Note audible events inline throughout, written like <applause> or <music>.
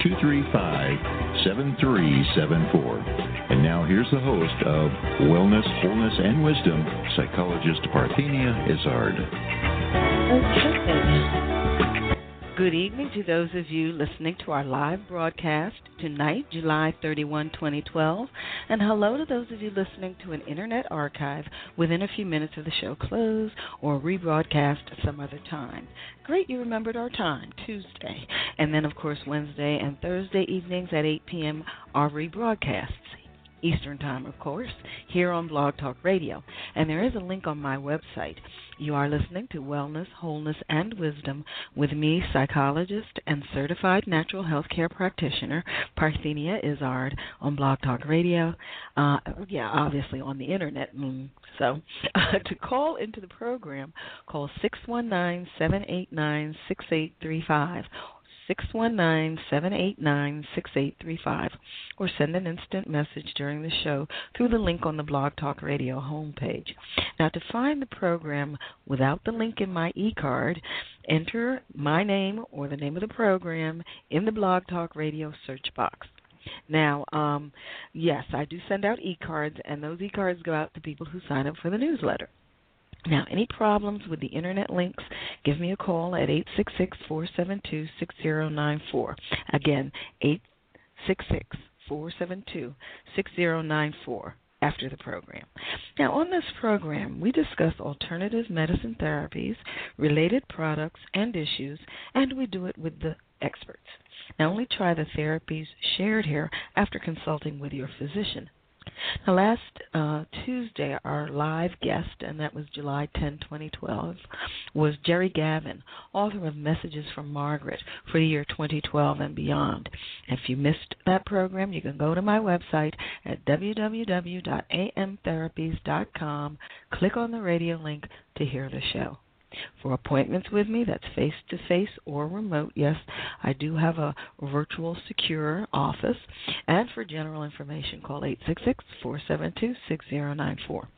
235 7374. And now here's the host of Wellness, Wholeness, and Wisdom, psychologist Parthenia Izzard. Okay. Good evening to those of you listening to our live broadcast tonight, July 31, 2012. And hello to those of you listening to an internet archive within a few minutes of the show close or rebroadcast some other time. Great you remembered our time, Tuesday. And then, of course, Wednesday and Thursday evenings at 8 p.m. are rebroadcasts. Eastern Time, of course, here on Blog Talk Radio. And there is a link on my website. You are listening to Wellness, Wholeness, and Wisdom with me, psychologist and certified natural health care practitioner, Parthenia Izzard, on Blog Talk Radio. Uh, yeah, obviously on the internet. Mm, so <laughs> to call into the program, call 619 789 6835 619-789-6835 or send an instant message during the show through the link on the Blog Talk Radio homepage. Now to find the program without the link in my e-card, enter my name or the name of the program in the Blog Talk Radio search box. Now, um, yes, I do send out e-cards, and those e-cards go out to people who sign up for the newsletter. Now, any problems with the internet links, give me a call at 866 472 6094. Again, 866 472 6094 after the program. Now, on this program, we discuss alternative medicine therapies, related products, and issues, and we do it with the experts. Now, only try the therapies shared here after consulting with your physician. Now, last uh, Tuesday, our live guest, and that was July 10, 2012, was Jerry Gavin, author of Messages from Margaret for the year 2012 and beyond. If you missed that program, you can go to my website at www.amtherapies.com, click on the radio link to hear the show. For appointments with me, that's face to face or remote. Yes, I do have a virtual secure office. And for general information, call 866 472 6094.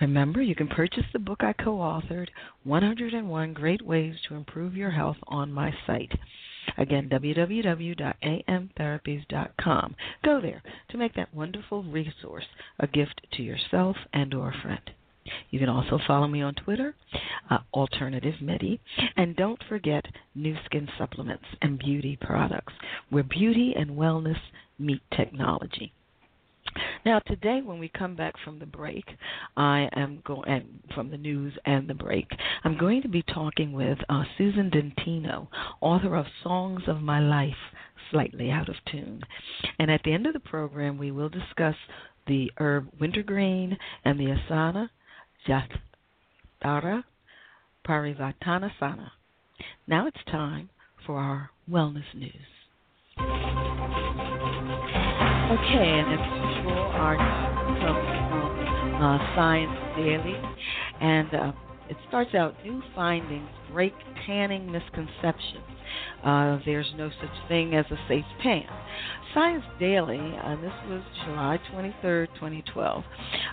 Remember, you can purchase the book I co authored, 101 Great Ways to Improve Your Health, on my site. Again, www.amtherapies.com. Go there to make that wonderful resource a gift to yourself and or a friend. You can also follow me on Twitter, uh, Alternative Medi, and don't forget Nu Skin Supplements and Beauty Products, where beauty and wellness meet technology. Now, today, when we come back from the break, I am going from the news and the break. I'm going to be talking with uh, Susan Dintino, author of Songs of My Life, slightly out of tune. And at the end of the program, we will discuss the herb wintergreen and the asana Jathara Parivartanasana. Now it's time for our wellness news. Okay, and as usual, our from uh, Science Daily, and uh, it starts out new findings break tanning misconceptions. Uh, there's no such thing as a safe tan. Science Daily, uh, this was July 23, 2012,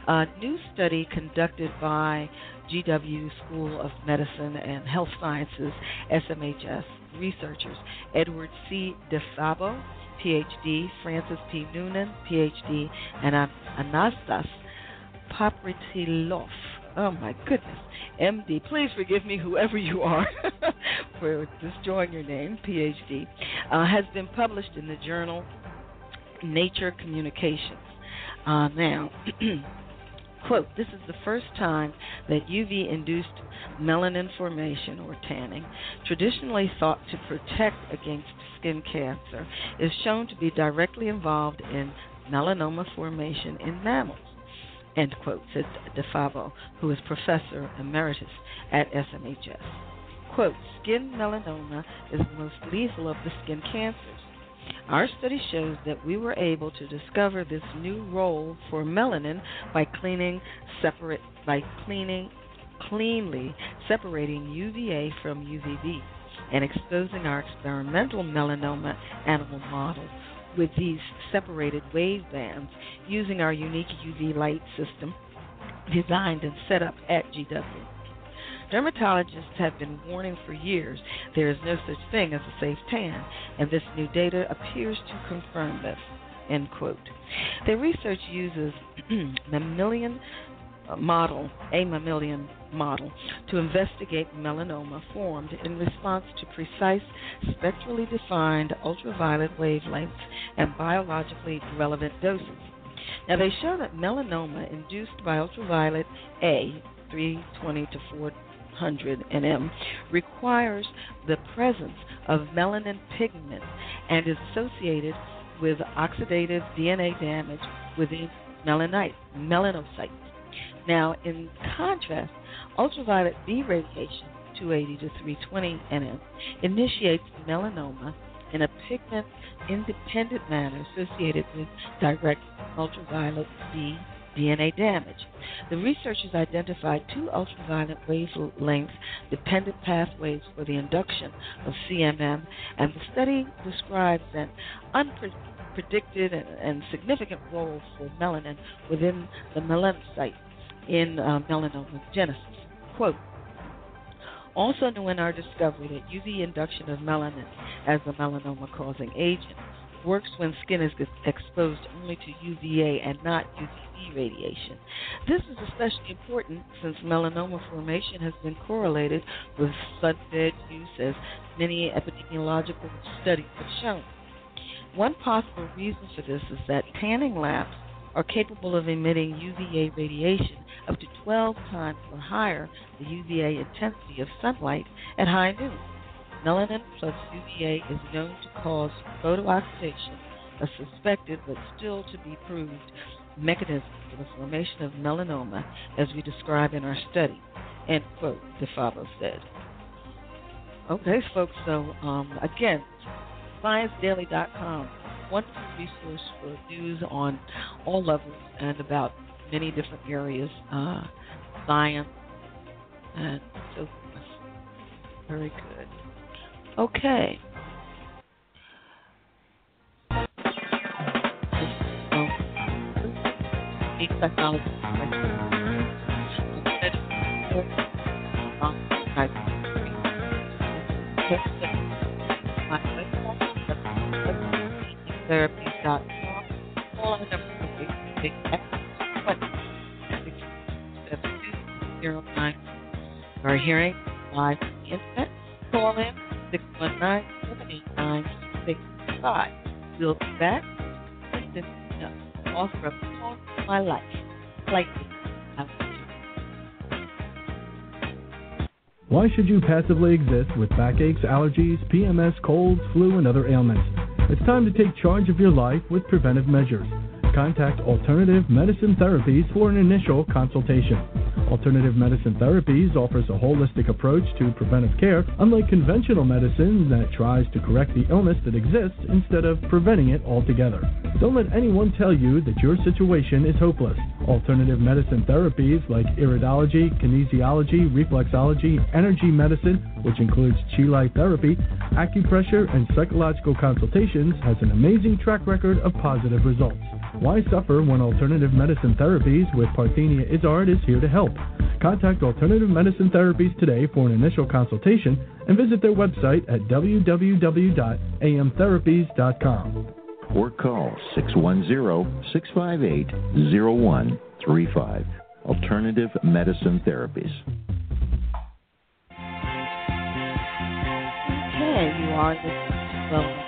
a new study conducted by GW School of Medicine and Health Sciences, SMHS researchers, Edward C. DeFabo, PhD, Francis P. Noonan, PhD, and Anastas Papritilov. Oh my goodness. MD. Please forgive me, whoever you are, <laughs> for destroying your name, PhD, uh, has been published in the journal Nature Communications. Uh, now, <clears throat> quote, this is the first time that UV induced melanin formation or tanning, traditionally thought to protect against skin cancer, is shown to be directly involved in melanoma formation in mammals. End quote, said DeFabo, who is professor emeritus at SMHS. Quote, skin melanoma is the most lethal of the skin cancers. Our study shows that we were able to discover this new role for melanin by cleaning separate by cleaning cleanly separating UVA from UVB and exposing our experimental melanoma animal model with these separated wave bands using our unique UV light system designed and set up at GW. Dermatologists have been warning for years there is no such thing as a safe tan, and this new data appears to confirm this. End quote. Their research uses <clears throat> mammalian Uh, model, a mammalian model, to investigate melanoma formed in response to precise, spectrally defined ultraviolet wavelengths and biologically relevant doses. Now, they show that melanoma induced by ultraviolet A, 320 to 400 nm, requires the presence of melanin pigment and is associated with oxidative DNA damage within melanite, melanocytes. Now, in contrast, ultraviolet B radiation, 280 to 320 nm, initiates melanoma in a pigment independent manner associated with direct ultraviolet B DNA damage. The researchers identified two ultraviolet wavelength dependent pathways for the induction of CMM, and the study describes an unpredicted and, significant role for melanin within the melanocyte in uh, melanoma genesis. Quote, also new in our discovery that UV induction of melanin as a melanoma causing agent works when skin is exposed only to UVA and not UVB radiation. This is especially important since melanoma formation has been correlated with sunbed use, as many epidemiological studies have shown. One possible reason for this is that tanning lamps are capable of emitting UVA radiation up to 12 times or higher the UVA intensity of sunlight at high noon. Melanin plus UVA is known to cause photooxidation, a suspected but still to be proved mechanism for the formation of melanoma as we describe in our study. End quote, DeFabo said. Okay, folks, so um, again, ScienceDaily.com wonderful resource for news on all levels and about many different areas, uh, science, and so forth. Very good. Okay. Technology. Therapies.com. Call our number big Our hearing live on internet. Call in 619 789 665. We'll be back with this author of Song My Life, Lightly. Why should you passively exist with backaches, allergies, PMS, colds, flu, and other ailments? It's time to take charge of your life with preventive measures. Contact Alternative Medicine Therapies for an initial consultation. Alternative Medicine Therapies offers a holistic approach to preventive care, unlike conventional medicine that tries to correct the illness that exists instead of preventing it altogether. Don't let anyone tell you that your situation is hopeless. Alternative medicine therapies like iridology, kinesiology, reflexology, energy medicine, which includes chi light therapy, acupressure, and psychological consultations, has an amazing track record of positive results. Why suffer when alternative medicine therapies with Parthenia Izzard is here to help? Contact Alternative Medicine Therapies today for an initial consultation and visit their website at www.amtherapies.com. Or call 610 658 0135. Alternative Medicine Therapies. Are listening to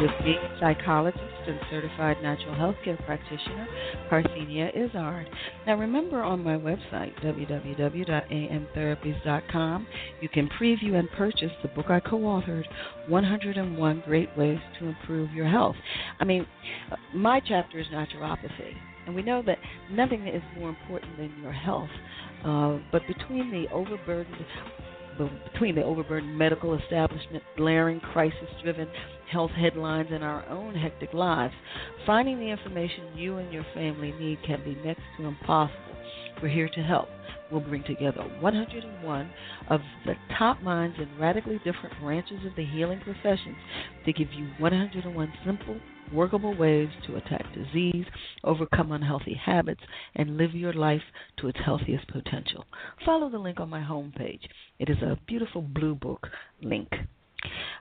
with me, psychologist and certified natural health care practitioner, Parthenia Izzard. Now, remember on my website, www.amtherapies.com, you can preview and purchase the book I co authored, 101 Great Ways to Improve Your Health. I mean, my chapter is naturopathy, and we know that nothing is more important than your health. Uh, but between the overburdened between the overburdened medical establishment, blaring crisis driven health headlines, and our own hectic lives, finding the information you and your family need can be next to impossible. We're here to help. We'll bring together 101 of the top minds in radically different branches of the healing professions to give you 101 simple, workable ways to attack disease, overcome unhealthy habits, and live your life to its healthiest potential. Follow the link on my homepage. It is a beautiful blue book link.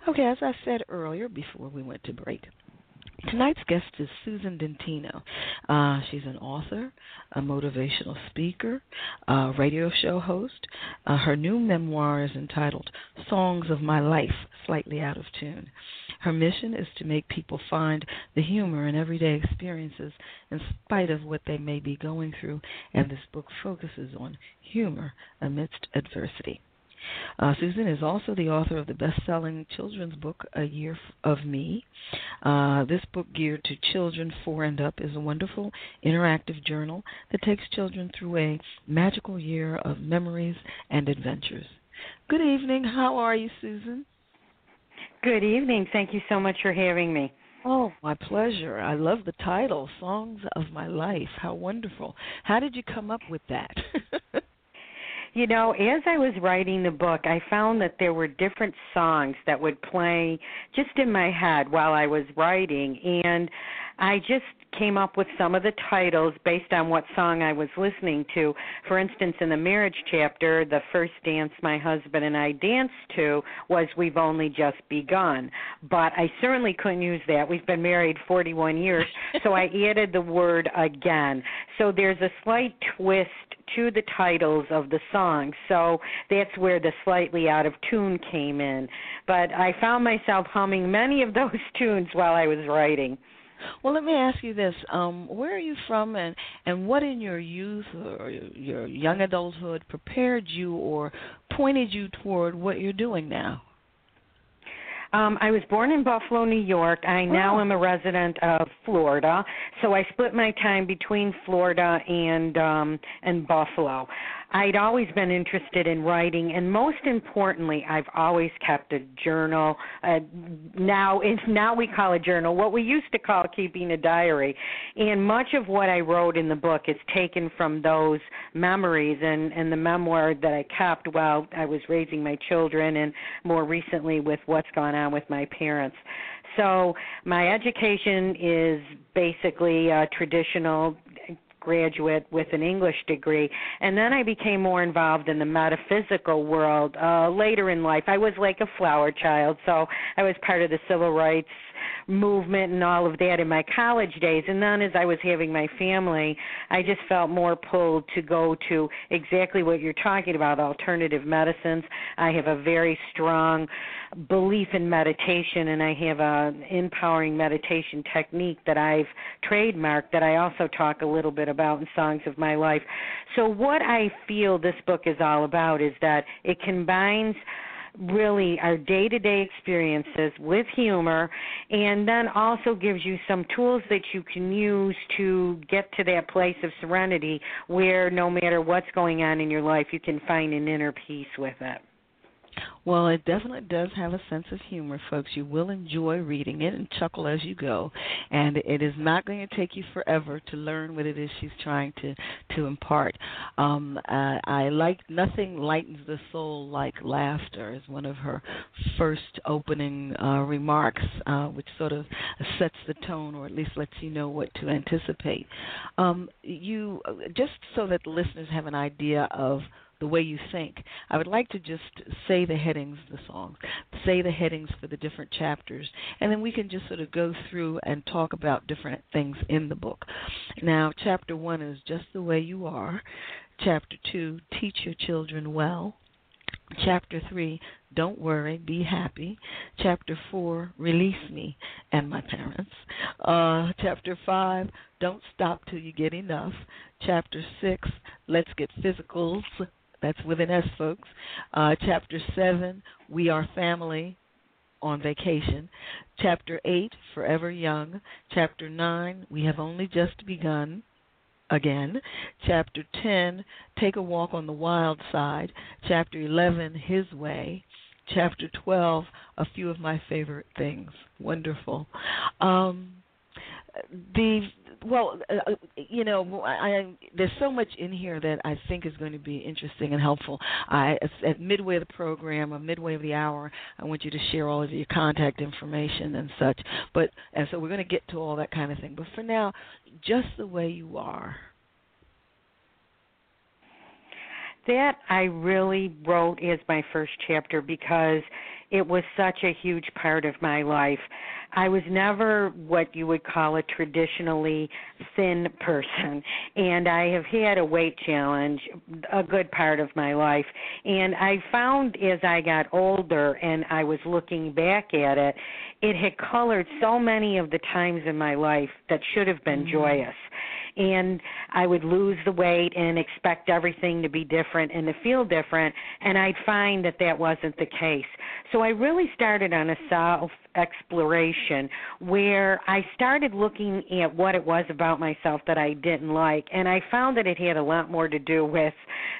Okay, as I said earlier before we went to break, Tonight's guest is Susan Dintino. Uh, she's an author, a motivational speaker, a radio show host. Uh, her new memoir is entitled Songs of My Life Slightly Out of Tune. Her mission is to make people find the humor in everyday experiences in spite of what they may be going through, and this book focuses on humor amidst adversity. Uh, Susan is also the author of the best selling children's book, A Year of Me. Uh, this book, geared to children four and up, is a wonderful interactive journal that takes children through a magical year of memories and adventures. Good evening. How are you, Susan? Good evening. Thank you so much for having me. Oh, my pleasure. I love the title, Songs of My Life. How wonderful. How did you come up with that? <laughs> You know, as I was writing the book, I found that there were different songs that would play just in my head while I was writing, and I just came up with some of the titles based on what song I was listening to. For instance, in the marriage chapter, the first dance my husband and I danced to was We've Only Just Begun. But I certainly couldn't use that. We've been married 41 years, so I <laughs> added the word again. So there's a slight twist to the titles of the songs. So that's where the slightly out of tune came in. But I found myself humming many of those <laughs> tunes while I was writing. Well, let me ask you this: um, Where are you from, and and what in your youth or your young adulthood prepared you or pointed you toward what you're doing now? Um, I was born in Buffalo, New York. I now oh. am a resident of Florida, so I split my time between Florida and um, and Buffalo. I'd always been interested in writing, and most importantly, I've always kept a journal. Uh, now, it's, now we call a journal what we used to call keeping a diary. And much of what I wrote in the book is taken from those memories and and the memoir that I kept while I was raising my children, and more recently with what's gone on with my parents. So my education is basically uh, traditional graduate with an English degree, and then I became more involved in the metaphysical world uh, later in life. I was like a flower child, so I was part of the civil rights movement and all of that in my college days. And then as I was having my family, I just felt more pulled to go to exactly what you're talking about alternative medicines. I have a very strong belief in meditation and I have a empowering meditation technique that I've trademarked that I also talk a little bit about in Songs of My Life. So what I feel this book is all about is that it combines really our day to day experiences with humor and then also gives you some tools that you can use to get to that place of serenity where no matter what's going on in your life you can find an inner peace with it. Well, it definitely does have a sense of humor, folks. You will enjoy reading it and chuckle as you go, and it is not going to take you forever to learn what it is she's trying to to impart. Um, uh, I like nothing lightens the soul like laughter is one of her first opening uh, remarks, uh, which sort of sets the tone, or at least lets you know what to anticipate. Um, you just so that the listeners have an idea of the way you think. I would like to just say the headings of the songs, say the headings for the different chapters, and then we can just sort of go through and talk about different things in the book. Now, chapter one is Just the Way You Are. Chapter two, Teach Your Children Well. Chapter 3, Don't Worry, Be Happy. Chapter 4, Release Me and My Parents. Uh, chapter 5, Don't Stop Till You Get Enough. Chapter 6, Let's Get Physicals that's with an S, folks. Uh, chapter 7, We Are Family on Vacation. Chapter 8, Forever Young. Chapter 9, We Have Only Just Begun. again. Chapter 10, Take a Walk on the Wild Side. Chapter 11, His Way. Chapter 12, A Few of My Favorite Things. Wonderful. Um, the well, uh, you know, I, I, there's so much in here that I think is going to be interesting and helpful. I, at midway of the program or midway of the hour, I want you to share all of your contact information and such. But and so we're going to get to all that kind of thing. But for now, just the way you are. That I really wrote as my first chapter because it was such a huge part of my life. I was never what you would call a traditionally thin person, and I have had a weight challenge a good part of my life. And I found as I got older and I was looking back at it, it had colored so many of the times in my life that should have been mm-hmm. joyous and I would lose the weight and expect everything to be different and to feel different, and I'd find that that wasn't the case. So I really started on a self exploration where I started looking at what it was about myself that I didn't like and I found that it had a lot more to do with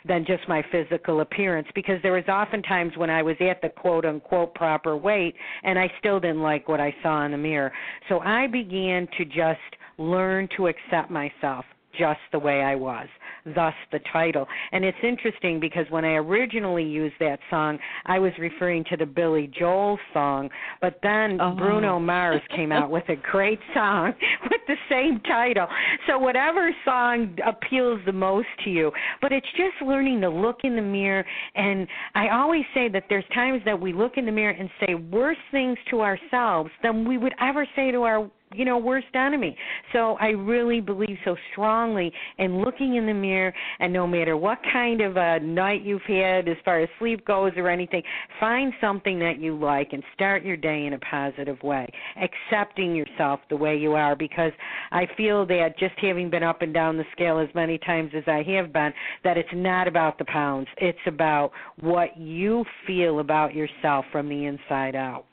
than just my physical appearance because there was often times when I was at the quote unquote proper weight and I still didn't like what I saw in the mirror. So I began to just learn to accept myself just the way I was thus the title. And it's interesting because when I originally used that song, I was referring to the Billy Joel song, but then oh. Bruno Mars came out with a great song <laughs> with the same title. So whatever song appeals the most to you, but it's just learning to look in the mirror and I always say that there's times that we look in the mirror and say worse things to ourselves than we would ever say to our you know worst enemy. So i really believe so strongly in looking in the mirror and no matter what kind of a night you've had as far as sleep goes or anything find something that you like and start your day in a positive way accepting yourself the way you are because i feel that just having been up and down the scale as many times as i have been that it's not about the pounds. It's about what you feel about yourself from the inside out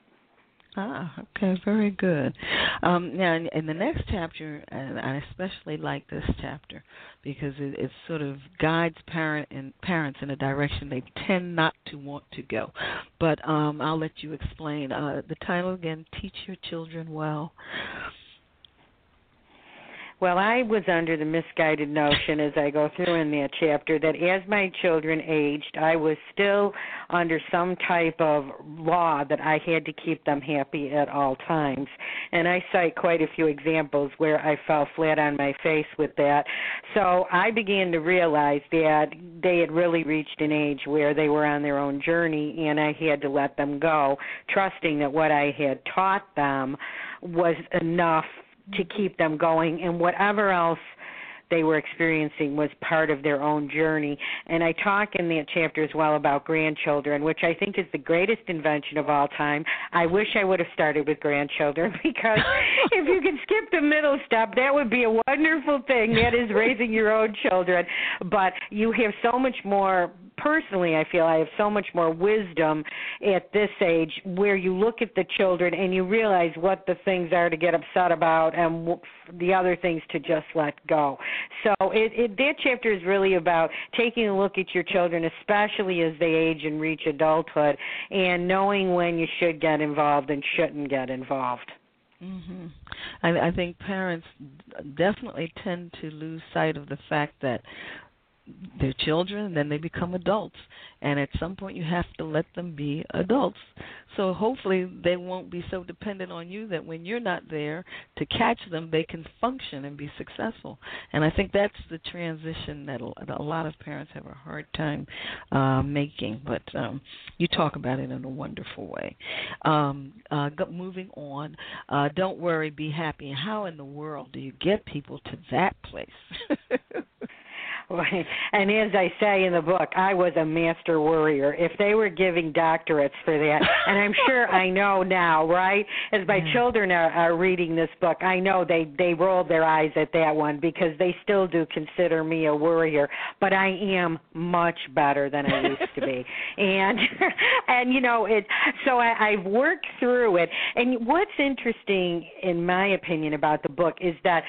Ah, okay, very good. Um, now, in, in the next chapter, and I especially like this chapter because it, it sort of guides parent and parents in a direction they tend not to want to go. But um, I'll let you explain. Uh, the title again: Teach Your Children Well. Well, I was under the misguided notion as I go through in that chapter that as my children aged, I was still under some type of law that I had to keep them happy at all times. And I cite quite a few examples where I fell flat on my face with that. So I began to realize that they had really reached an age where they were on their own journey and I had to let them go, trusting that what I had taught them was enough to keep them going and whatever else they were experiencing was part of their own journey. And I talk in that chapter as well about grandchildren, which I think is the greatest invention of all time. I wish I would have started with grandchildren <laughs> because if you could skip the middle step, that would be a wonderful thing. That is raising your own children. But you have so much more personally, I feel I have so much more wisdom at this age where you look at the children and you realize what the things are to get upset about and the other things to just let go. So it, it that chapter is really about taking a look at your children, especially as they age and reach adulthood, and knowing when you should get involved and shouldn't get involved. Mm-hmm. I, I think parents definitely tend to lose sight of the fact that they're children, then they become adults, and at some point you have to let them be adults. So hopefully they won't be so dependent on you that when you're not there to catch them, they can function and be successful. And I think that's the transition that a lot of parents have a hard time uh, making. But um, you talk about it in a wonderful way. Um, uh, moving on, uh, don't worry, be happy. How in the world do you get people to that place? <laughs> and as I say in the book, I was a master worrier. If they were giving doctorates for that, and I'm sure I know now, right? As my mm. children are, are reading this book, I know they they rolled their eyes at that one because they still do consider me a worrier, but I am much better than I used to be. <laughs> And <laughs> and you know it. So I, I've worked through it. And what's interesting, in my opinion, about the book is that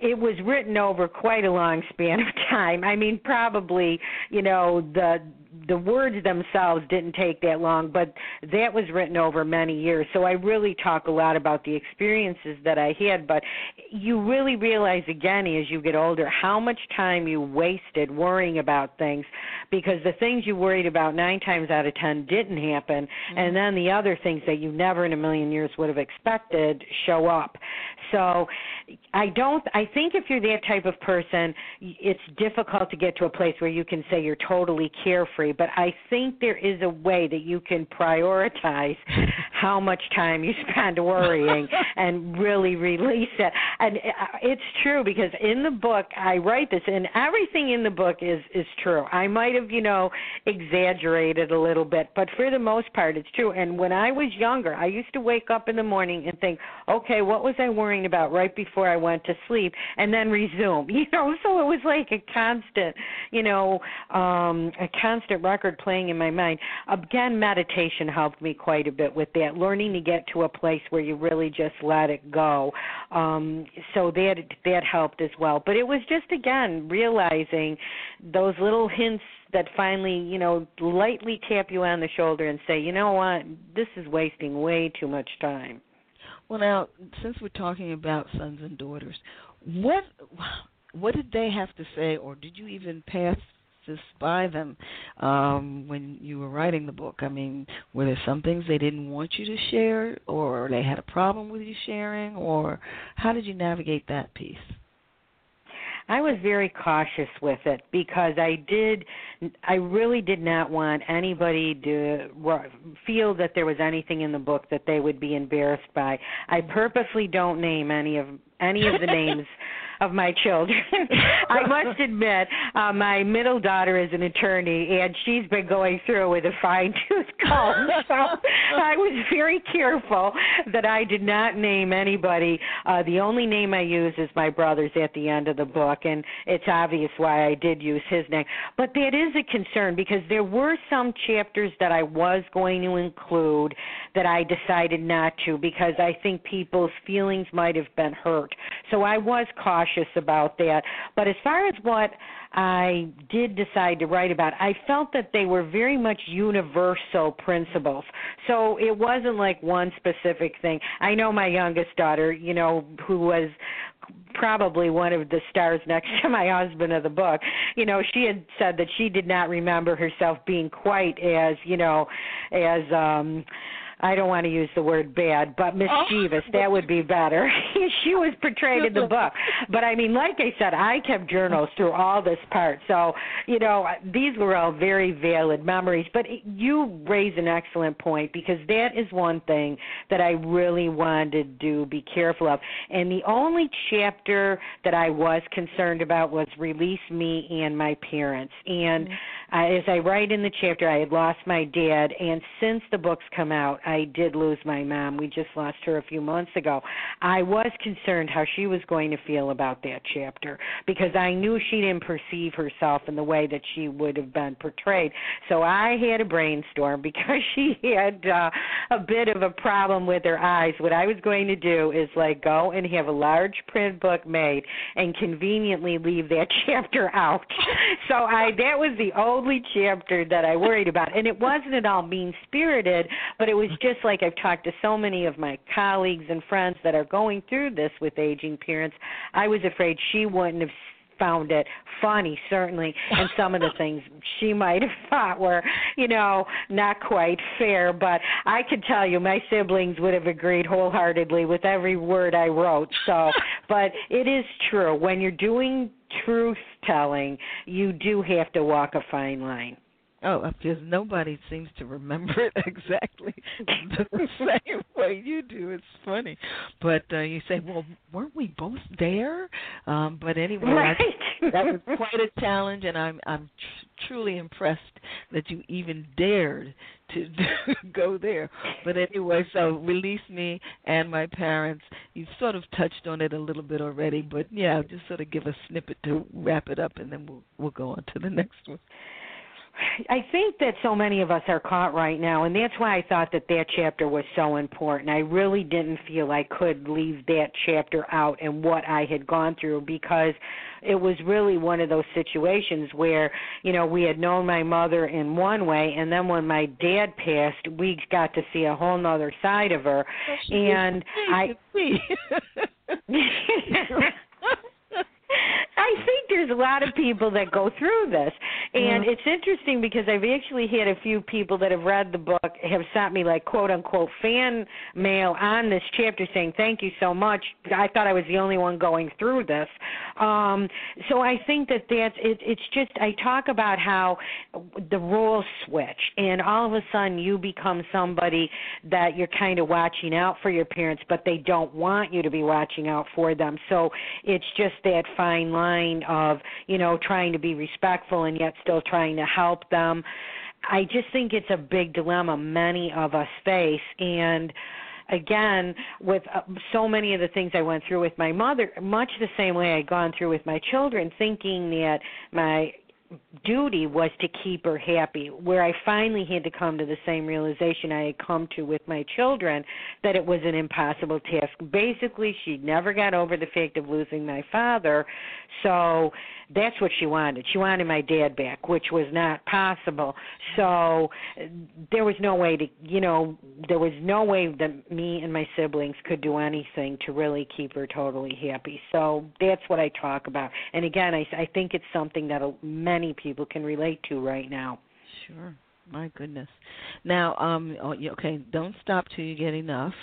it was written over quite a long span of <laughs> time. I mean, probably, you know, the the words themselves didn't take that long, but that was written over many years. So I really talk a lot about the experiences that I had, but you really realize again as you get older how much time you wasted worrying about things because the things you worried about 9 times out of 10 didn't happen mm-hmm. and then the other things that you never in a million years would have expected show up. So I don't I think if you're that type of person, it's difficult to get to a place where you can say you're totally carefree, but I think there is a way that you can prioritize <laughs> how much time you spend worrying <laughs> and really release it. And uh, it's true because in the book I write this and everything in the book is is true. I might have, you know, exaggerated a little bit, but for the most part it's true. And when I was younger, I used to wake up in the morning and think, "Okay, what was I worrying about right before I went to sleep and then resume. <laughs> You know, so it was like a constant, you know, um a constant record playing in my mind. Again, meditation helped me quite a bit with that, learning to get to a place where you really just let it go. Um so that that helped as well. But it was just again realizing those little hints that finally, you know, lightly tap you on the shoulder and say, you know what, this is wasting way too much time. Well, now, since we're talking about sons and daughters, what what did they have to say, or did you even pass this by them um, when you were writing the book? I mean, were there some things they didn't want you to share, or they had a problem with you sharing, or how did you navigate that piece? I was very cautious with it because I did I really did not want anybody to feel that there was anything in the book that they would be embarrassed by. I purposely don't name any of any of the <laughs> names of my children. <laughs> I <laughs> must admit, uh, my middle daughter is an attorney, and she's been going through with a fine tooth <laughs> comb. so I was very careful that I did not name anybody. Uh, the only name I use is my brother's at the end of the book, and it's obvious why I did use his name. But that is a concern because there were some chapters that I was going to include that I decided not to because I think people's feelings might have been hurt. So I was cautious about that. But as far as what I did decide to write about, I felt that they were very much universal principles. So it wasn't like one specific thing. I know my youngest daughter, you know, who was probably one of the stars <laughs> next to my husband of the book you know she had said that she did not remember herself being quite as you know as um I don't want to use the word bad, but mischievous. Oh. That would be better. <laughs> she was portrayed in the book. But I mean, like I said, I kept journals through all this part. So, you know, these were all very valid memories. But you raise an excellent point because that is one thing that I really wanted to be careful of. And the only chapter that I was concerned about was release me and my parents. And mm-hmm as I write in the chapter, I had lost my dad, and since the books come out, I did lose my mom. We just lost her a few months ago. I was concerned how she was going to feel about that chapter because I knew she didn't perceive herself in the way that she would have been portrayed. So I had a brainstorm <laughs> because she had uh, a bit of a problem with her eyes. What I was going to do is like go and have a large print book made and conveniently leave that <laughs> chapter out. so I that was the old only chapter that I worried about. And it wasn't at all mean spirited, but it was just like I've talked to so many of my colleagues and friends that are going through this with aging parents. I was afraid she wouldn't have found it funny certainly and some of the things she might have thought were you know not quite fair but i could tell you my siblings would have agreed wholeheartedly with every word i wrote so but it is true when you're doing truth telling, you do have to walk a fine line. Oh, because nobody seems to remember it <laughs> exactly the same way you do. It's funny, but uh, you say, "Well, weren't we both there?" Um, but anyway, right. I, that was quite a challenge, and I'm I'm tr- truly impressed that you even dared to <laughs> go there. But anyway, so release me and my parents. You sort of touched on it a little bit already, but yeah, just sort of give a snippet to wrap it up, and then we'll we'll go on to the <laughs> next one. I think that so many of us are caught right now, and that's why I thought that that chapter was so important. I really didn't feel I could leave that chapter out and what I had gone through because it was really one of those situations where, you know, we had known my mother in one way, and then when my dad passed, we got to see a whole nother side of her, and I. <laughs> <laughs> <laughs> I think there's a lot of people that go through this. And it's interesting because I've actually had a few people that have read the book have sent me like quote unquote fan mail on this chapter saying, Thank you so much. I thought I was the only one going through this. Um so I think that that's it it's just I talk about how the roles switch and all of a sudden you become somebody that you're kind of watching out for your parents but they don't want you to be watching out for them. So it's just that fine line of, you know, trying to be respectful and yet still trying to help them. I just think it's a big dilemma many of us face and again with uh, so many of the things I went through with my mother much the same way I'd gone through with my children thinking that my duty was to keep her happy. Where i finally had to come to the same realization i had come to with my children that it was an impossible task. Basically she never got over the fact of losing my father. So that's what she wanted. She wanted my dad back, which was not possible. So there was no way to, you know, there was no way that me and my siblings could do anything to really keep her totally happy. So that's what I talk about. And again, I, I think it's something that many people can relate to right now. Sure. My goodness. Now, um, oh, okay, don't stop till you get enough.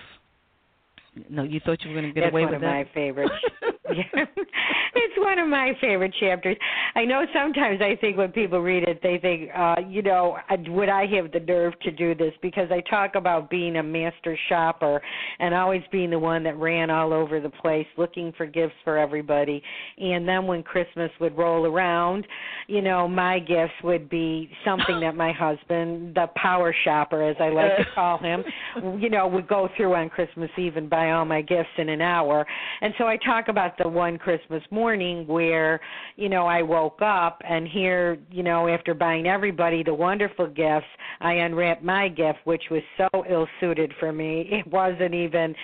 No, you thought you were going to get That's away with that. That's one of my favorites. <laughs> <laughs> it's one of my favorite chapters. I know sometimes I think when people read it, they think, uh, you know, would I have the nerve to do this? Because I talk about being a master shopper and always being the one that ran all over the place looking for gifts for everybody. And then when Christmas would roll around, you know, my gifts would be something that my <gasps> husband, the power shopper, as I like to <laughs> call him, you know, would go through on Christmas Eve and buy all my gifts in an hour. And so I talk about the one Christmas morning where, you know, I woke up and here, you know, after buying everybody the wonderful gifts, I unwrapped my gift, which was so ill suited for me. <laughs> It wasn't even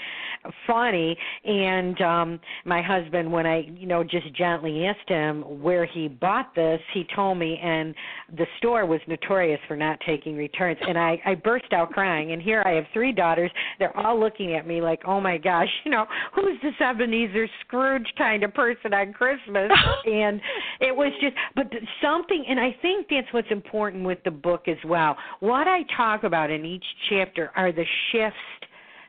funny. And um my husband, when I, you know, just gently asked him where he bought this, he told me and the store was notorious for not taking returns. And I, I burst out crying. And here I have three daughters. They're all looking at me like, oh my gosh, you know, who's this Ebenezer Scrooge kind of person on Christmas? <laughs> and it was just, but something, and I think that's what's important with the book as well. What I talk about in each chapter are the shifts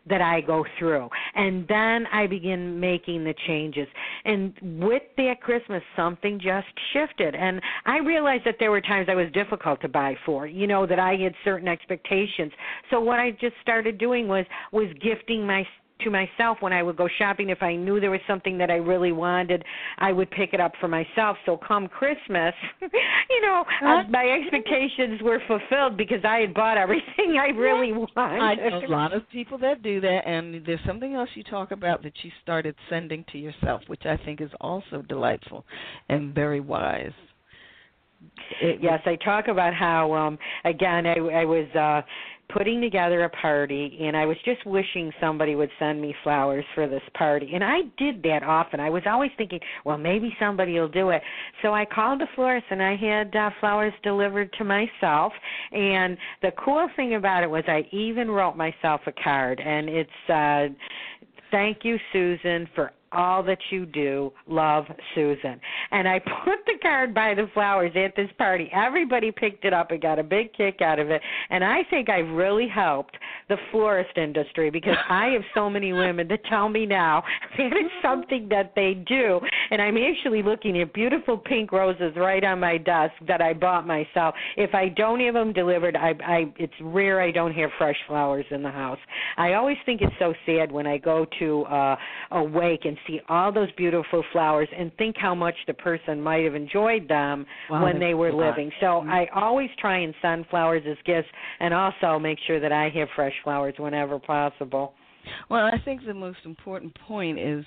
that I go through. And then I begin making the changes. And with that Christmas, something just shifted. And I realized that there were times I was difficult to buy for, you know, that I had certain expectations. So what I just started doing was was gifting my to myself when I would go shopping. If I knew there was something that I really wanted, I would pick it up for myself. So come Christmas, <laughs> you know, uh, my expectations were fulfilled because I had bought everything I really wanted. I know a lot of people that do that, and there's something else you talk about that you started sending to yourself, which I think is also delightful and very wise. It, yes, I talk about how um again I I was uh putting together a party and I was just wishing somebody would send me flowers for this party. And I did that often. I was always thinking, well, maybe somebody will do it. So I called the florist and I had uh, flowers delivered to myself. And the cool thing about it was I even wrote myself a card and it's uh thank you Susan for all that you do. Love, Susan. And I <laughs> put the card by the flowers at this party. Everybody picked it up and got a big kick out of it. And I think I've really helped the florist industry because <laughs> I have so many women that tell me now <laughs> that is something that they do. And I'm actually looking at beautiful pink roses right on my desk that I bought myself. If I don't have them delivered, I, I it's rare I don't have fresh flowers in the house. I always think it's so sad when I go to uh, a wake and see all those beautiful flowers and think how much the person might have enjoyed them wow, when they were living. So mm-hmm. I always try and send flowers as gifts and also make sure that I have fresh flowers whenever possible. Well, I think the most important point is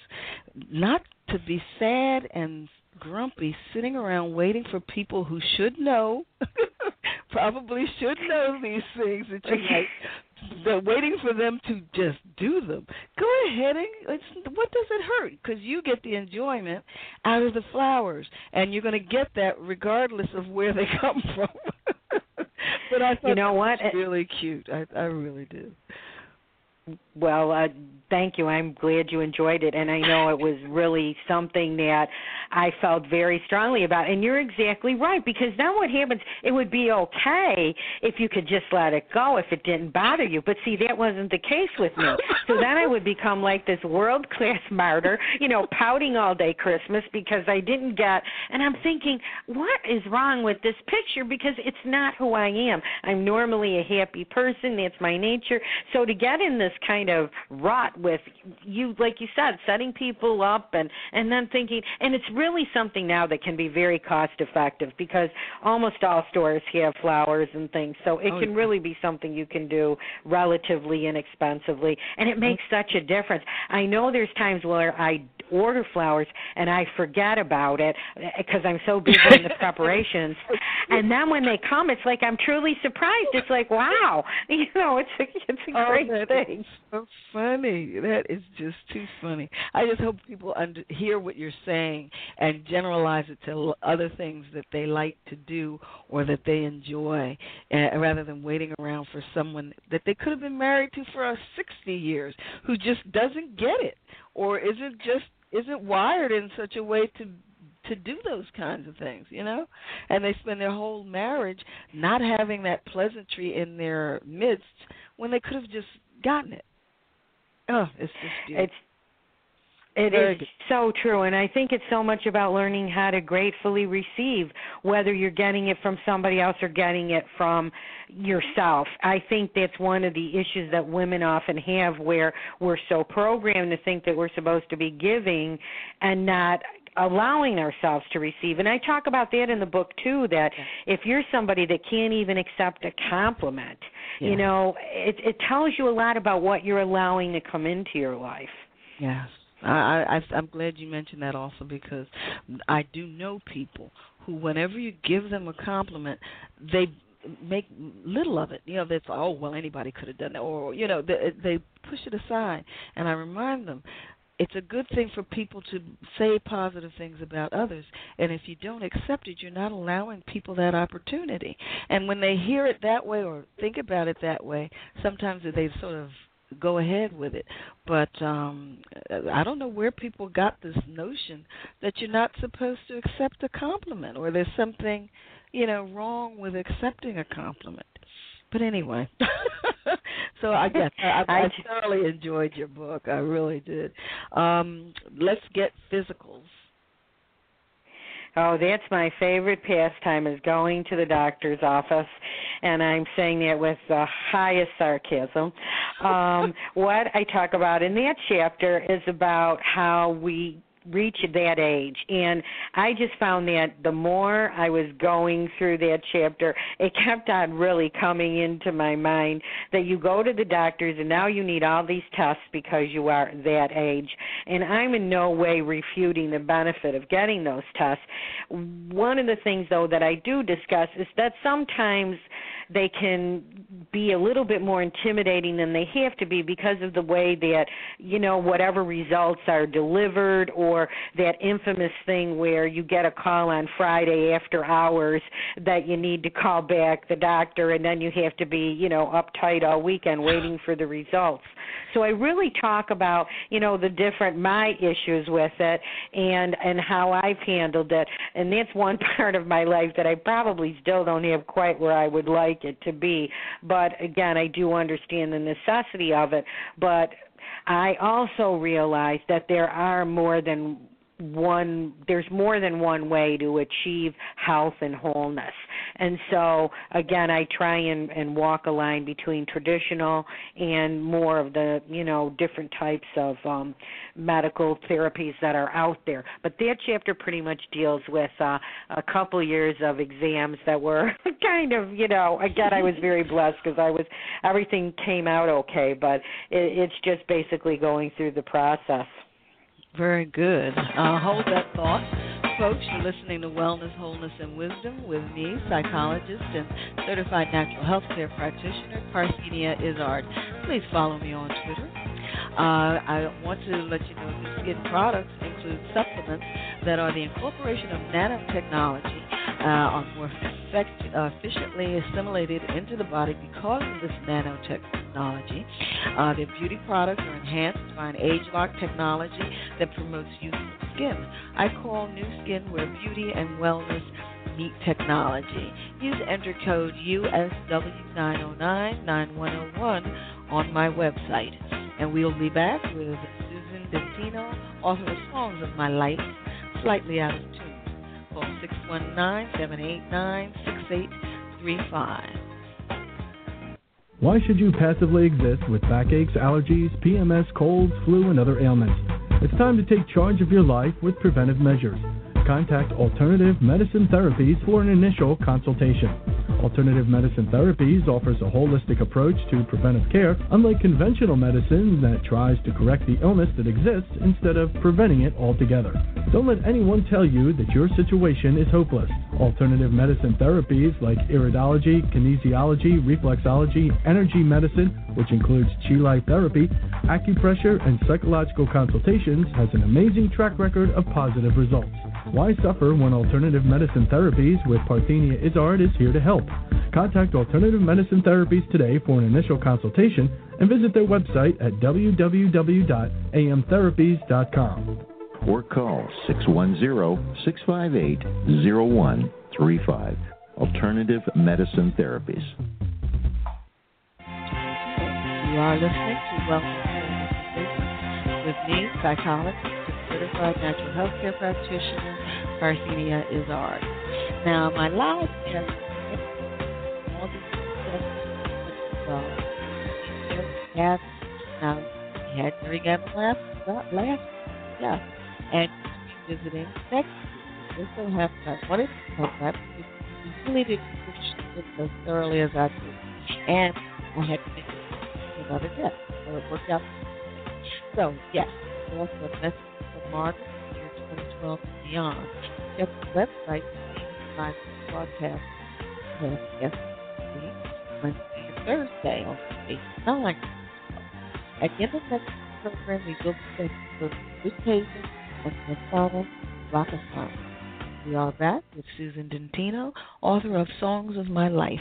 not to be sad and grumpy sitting around waiting for people who should know <laughs> probably should know these things that you <laughs> might they're waiting for them to just do them. Go ahead and it's, what does it hurt? Because you get the enjoyment out of the flowers, and you're going to get that regardless of where they <laughs> come from. <laughs> but I thought you know what? really cute. I I really do. Well, uh, thank you. I'm glad you enjoyed it, and I know it was really something that I felt very strongly about. And you're exactly right because then what happens? It would be okay if you could just let it go if it didn't bother you. But see, that wasn't the case with me. So then I would become like this world class <laughs> martyr, you know, pouting all day Christmas because I didn't get. And I'm thinking, what is wrong with this picture? Because it's not who I am. I'm normally a happy person. That's my nature. So to get in this kind of rut with you like you said setting people up and and then thinking. And it's really something now that can be very cost effective because almost all stores have flowers and things. So it oh, can yeah. really be something you can do relatively inexpensively. And it makes such a difference. I know there's times where i order flowers and i forget about it eh, because i'm so busy in the <laughs> preparations. <laughs> And then when they come it's like i'm truly surprised. It's like wow. <laughs> You know it's a it's a oh, great thing so funny. That is just too funny. I just hope people under, hear what you're saying and generalize it to other things that they like to do or that they enjoy, uh, rather than waiting around for someone that they could have been married to for uh, 60 years who just doesn't get it or isn't just isn't wired in such a way to to do those kinds of things, you know? And they spend their whole marriage not having that pleasantry in their midst when they could have just gotten it. Oh, it's just beautiful. It's it Very is good. so true, and I think it's so much about learning how to gratefully receive, whether you're getting it from somebody else or getting it from yourself. I think that's one of the issues that women often have, where we're so programmed to think that we're supposed to be giving and not allowing ourselves to receive. And I talk about that in the book too that if you're somebody that can't even accept a compliment, Yeah. you know, it it tells you a lot about what you're allowing to come into your life. Yes. I, I I'm glad you mentioned that also because I do know people who whenever you give them a compliment, they make little of it. You know, that's oh well anybody could have done that or you know, they they push it aside and I remind them it's a good thing for people to say positive things about others. And if you don't accept it you're not allowing people that opportunity. And when they hear it that way or think about it that way sometimes they sort of go ahead with it. But um i don't know where people got this notion that you're not supposed to accept a compliment or there's something you know wrong with accepting a compliment. But anyway <laughs> so i guess I, <laughs> I, I thoroughly enjoyed your book. I really did. Um let's get physicals. Oh, that's my favorite pastime is going to the doctor's office, and I'm saying that with the highest sarcasm. <laughs> Um, what I talk about in that chapter is about how we reach that age. And i just found that the more i was going through that chapter it kept on really coming into my mind that you go to the doctors and now you need all these tests because you are that age. And i'm in no way refuting the benefit of getting those tests. One of the things though that i do discuss is that sometimes they can be a little bit more intimidating than they have to be because of the way that you know whatever results are delivered or that infamous thing where you get a call on Friday after hours that you need to call back the doctor and then you have to be you know uptight all weekend waiting for the results. So I really talk about you know the different my issues with it and and how I've handled it. And that's one <laughs> part of my life that I probably still don't have quite where I would like it to be. But again, I do understand the necessity of it. But I also realize that there are more than one there's more than one way to achieve health and wholeness. And so again i try and and walk a line between traditional and more of the you know different types of um medical therapies that are out there. But that chapter pretty much deals with uh a couple years of exams that were <laughs> kind of you know again i was <laughs> very blessed because i was everything came out okay but it, it's just basically going through the process very good. Uh, hold that thought folks. You're listening to Wellness, Wholeness, and Wisdom with me, psychologist and certified natural health care practitioner, Parthenia Izzard. Please follow me on Twitter. Uh, I want to let you know that skin products include supplements that are the incorporation of nanotechnology, uh, are more effect, uh, efficiently assimilated into the body because of this nanotechnology. Uh, their beauty products are enhanced by an age lock technology that promotes youthful skin. I call Nu Skin where beauty and wellness meet technology. Use enter code USW9099101 on my website. And we'll be back with Susan Dintino, author of Songs of My Life, Slightly Out of Tune. Call 619 789 6835. Why should you passively exist with backaches, allergies, PMS, colds, flu, and other ailments? It's time to take charge of your life with preventive measures. Contact Alternative Medicine Therapies for an initial consultation. Alternative Medicine Therapies offers a holistic approach to preventive care, unlike conventional medicine that tries to correct the illness that exists instead of preventing it altogether. Don't let anyone tell you that your situation is hopeless. Alternative medicine therapies like iridology, kinesiology, reflexology, energy medicine, which includes chi light therapy, acupressure, and psychological consultations, has an amazing track record of positive results. Why suffer when alternative medicine therapies with Parthenia Izzard is here to help? Contact Alternative Medicine Therapies today for an initial consultation and visit their website at www.amtherapies.com. Or call 610 658 0135. Alternative Medicine Therapies. You are listening to Wellness with me, psychologist and certified natural health care practitioner, Parthenia Izzard. Now, my last guest, all these well, had now he had Mary Gavin last last yeah, and visiting next week. Just so happen I wanted to come back because we really didn't it as thoroughly as I could, and I had to make another guest, so it worked out. So yes, also a message from Margaret year 2012 and beyond. Check the website to see my broadcast yes, Wednesday and Thursday on 8 9. At the end of the next program, we will discuss the good cases and Masada Rockefeller. We are back with Susan Dintino, author of Songs of My Life,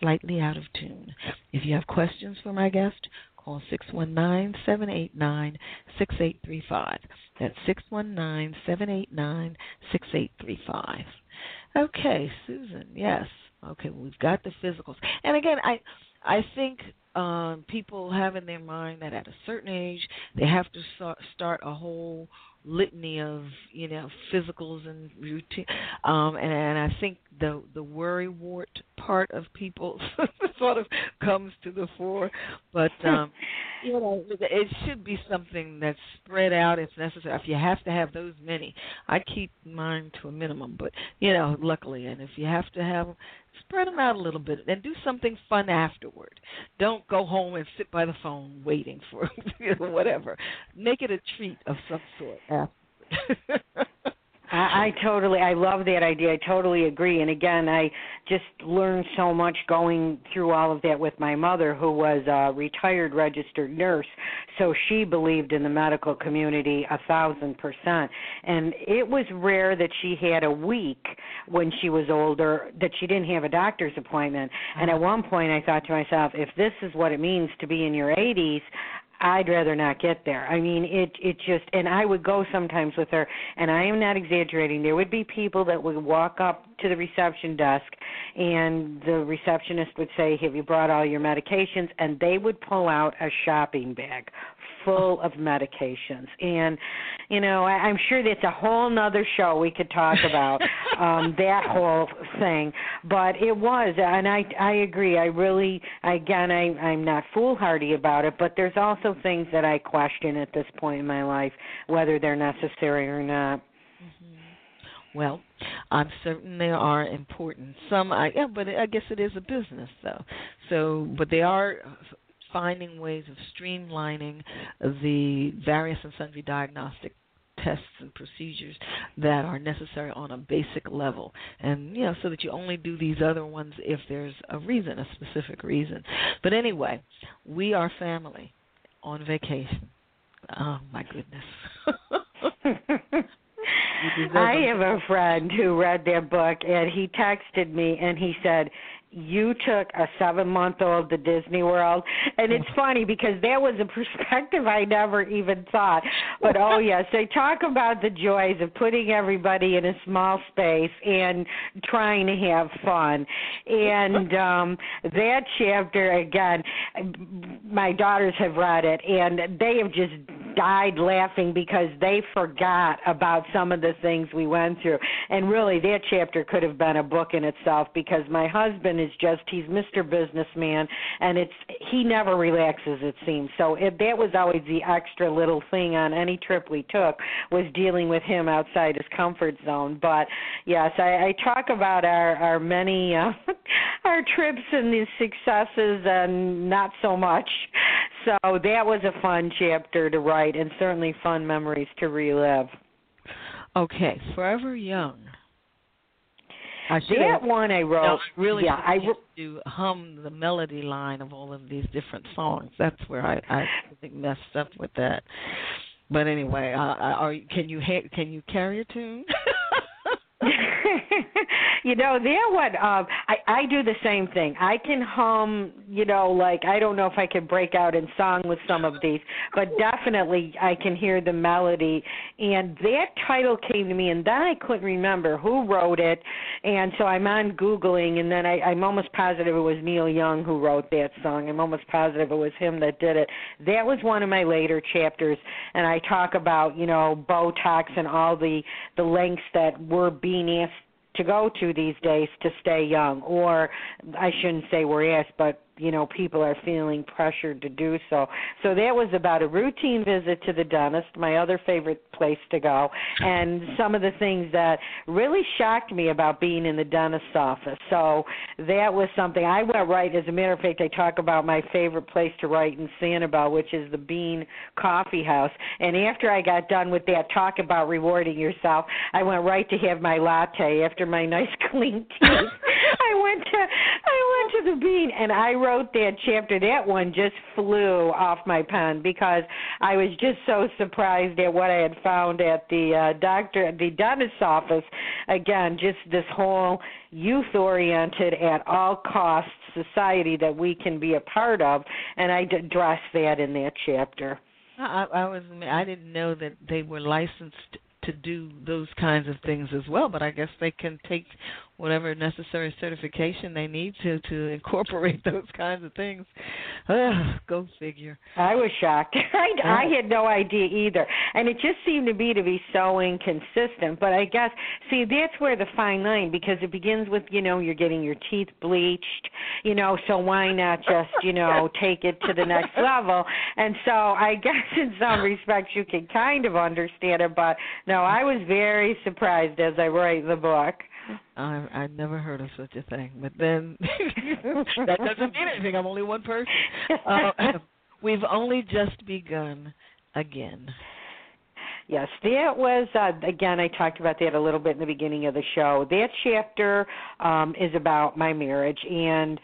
Slightly Out of Tune. If you have questions for my guest, call 619 789 6835. That's 619 789 6835. Okay, Susan, yes. Okay, we've got the physicals. And again, I I think um, people have in their mind that at a certain age they have to start a whole litany of you know physicals and routine um and, and i think the the worry wart part of people <laughs> sort of comes to the fore. But <laughs> um you know it should be something that's spread out if necessary. If you have to have those many i keep mine to a minimum but you know luckily and if you have to have spread them out a little bit and do something fun afterward. Don't go home and sit by the phone waiting for <laughs> you know, whatever. Make it a treat of some sort afterward. <laughs> I, I totally, I love that idea. I totally agree. And again, I just learned so much going through all of that with my mother, who was a retired registered nurse. So she believed in the medical community a thousand percent. And it was rare that she had a week when she was older that she didn't have a doctor's appointment. And at one point, I thought to myself, if this is what it means to be in your 80s, I'd rather not get there. I mean, it it just and I would go sometimes with her and I am not exaggerating. There would be people that would walk up to the reception desk and the receptionist would say, "Have you brought all your medications?" and they would pull out a shopping bag full of medications. And you know, I, I'm sure that's a whole nother show we could talk about <laughs> um, that whole thing. But it was, and I I agree. I really, again, I I'm not foolhardy about it, but there's also things that I question at this point in my life whether they're necessary or not. Mm-hmm. Well, I'm certain they are important. Some, I yeah, but I guess it is a business though. So, but they are finding ways of streamlining the various and sundry diagnostic tests and procedures that are necessary on a basic level, and you know, so that you only do these other ones if there's a reason, a specific reason. But anyway, we are family on vacation. Oh my goodness. <laughs> I have a friend who read their book and he texted me and he said, you took a seven month old to Disney World. And it's funny because that was a <laughs> perspective I never even thought. But oh <laughs> yes, they talk about the joys of putting everybody in a small space and trying to have fun. And <laughs> um that chapter again my daughters have read it and they have just died laughing because they forgot about some of the things we went through. And really that chapter could have been a book in itself because my husband is just he's Mr. Businessman, and it's he never relaxes. It seems so. It, that was always the extra little thing on any trip we took was dealing with him outside his comfort zone. But yes, I, I talk about our our many uh, <laughs> our trips and the successes, and not so much. So that was a fun chapter to write, and certainly fun memories to relive. Okay, Forever Young I that one I wrote. No, really, yeah, I to hum the melody line of all of these different songs. That's where I I think messed up with that. But anyway, uh, are can you ha- can you carry a tune? <laughs> <laughs> you know, there what um I I do the same thing. I can hum, you know, like I don't know if I can break out in song with some of these, but definitely I can hear the melody and that title came to me and then I couldn't remember who wrote it and so I'm on googling and then I I'm almost positive it was Neil Young who wrote that song. I'm almost positive it was him that did it. That was one of my later chapters and I talk about, you know, Botox and all the the lengths that were being asked to go to these days to stay young. Or I shouldn't say we're asked but you know people are feeling pressured to do so. So that was about a routine visit to the dentist, my other favorite place to go, and some of the things that really shocked me about being in the dentist's office. So that was something I went right. As a matter of fact, I talk about my favorite place to write in Sanibel, which is the Bean Coffee House. And after I got done with that talk about rewarding yourself, I went right to have my latte after my nice <laughs> clean teeth. <laughs> I went to I went to the Bean and I wrote wrote that chapter, that one just flew off my pen because I was just so surprised at what I had found at the uh, doctor, the dentist's office. Again, just this whole youth-oriented, at all costs society that we can be a part of, and I address that in that chapter. I, I was I didn't know that they were licensed to do those kinds of things as well, but I guess they can take whatever necessary certification they need to to incorporate <laughs> those kinds of things. Ugh, go figure. I was shocked. <laughs> I, I had no idea either, and it just seemed to be to be so inconsistent. But I guess see that's where the fine line because it begins with you know you're getting your teeth bleached, you know, so why not just you know <laughs> take it to the next level? And so I guess in some respects you can kind of understand it, but no, I was very surprised as I write the book. I I never heard of such a thing. But then <laughs> that doesn't mean anything. I'm only one person. Uh, <laughs> we've only just begun again. Yes, that was uh, again. I talked about that a little bit in the beginning of the show. That chapter um, is about my marriage, and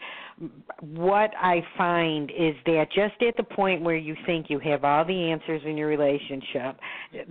what I find is that just at the point where you think you have all the answers in your relationship,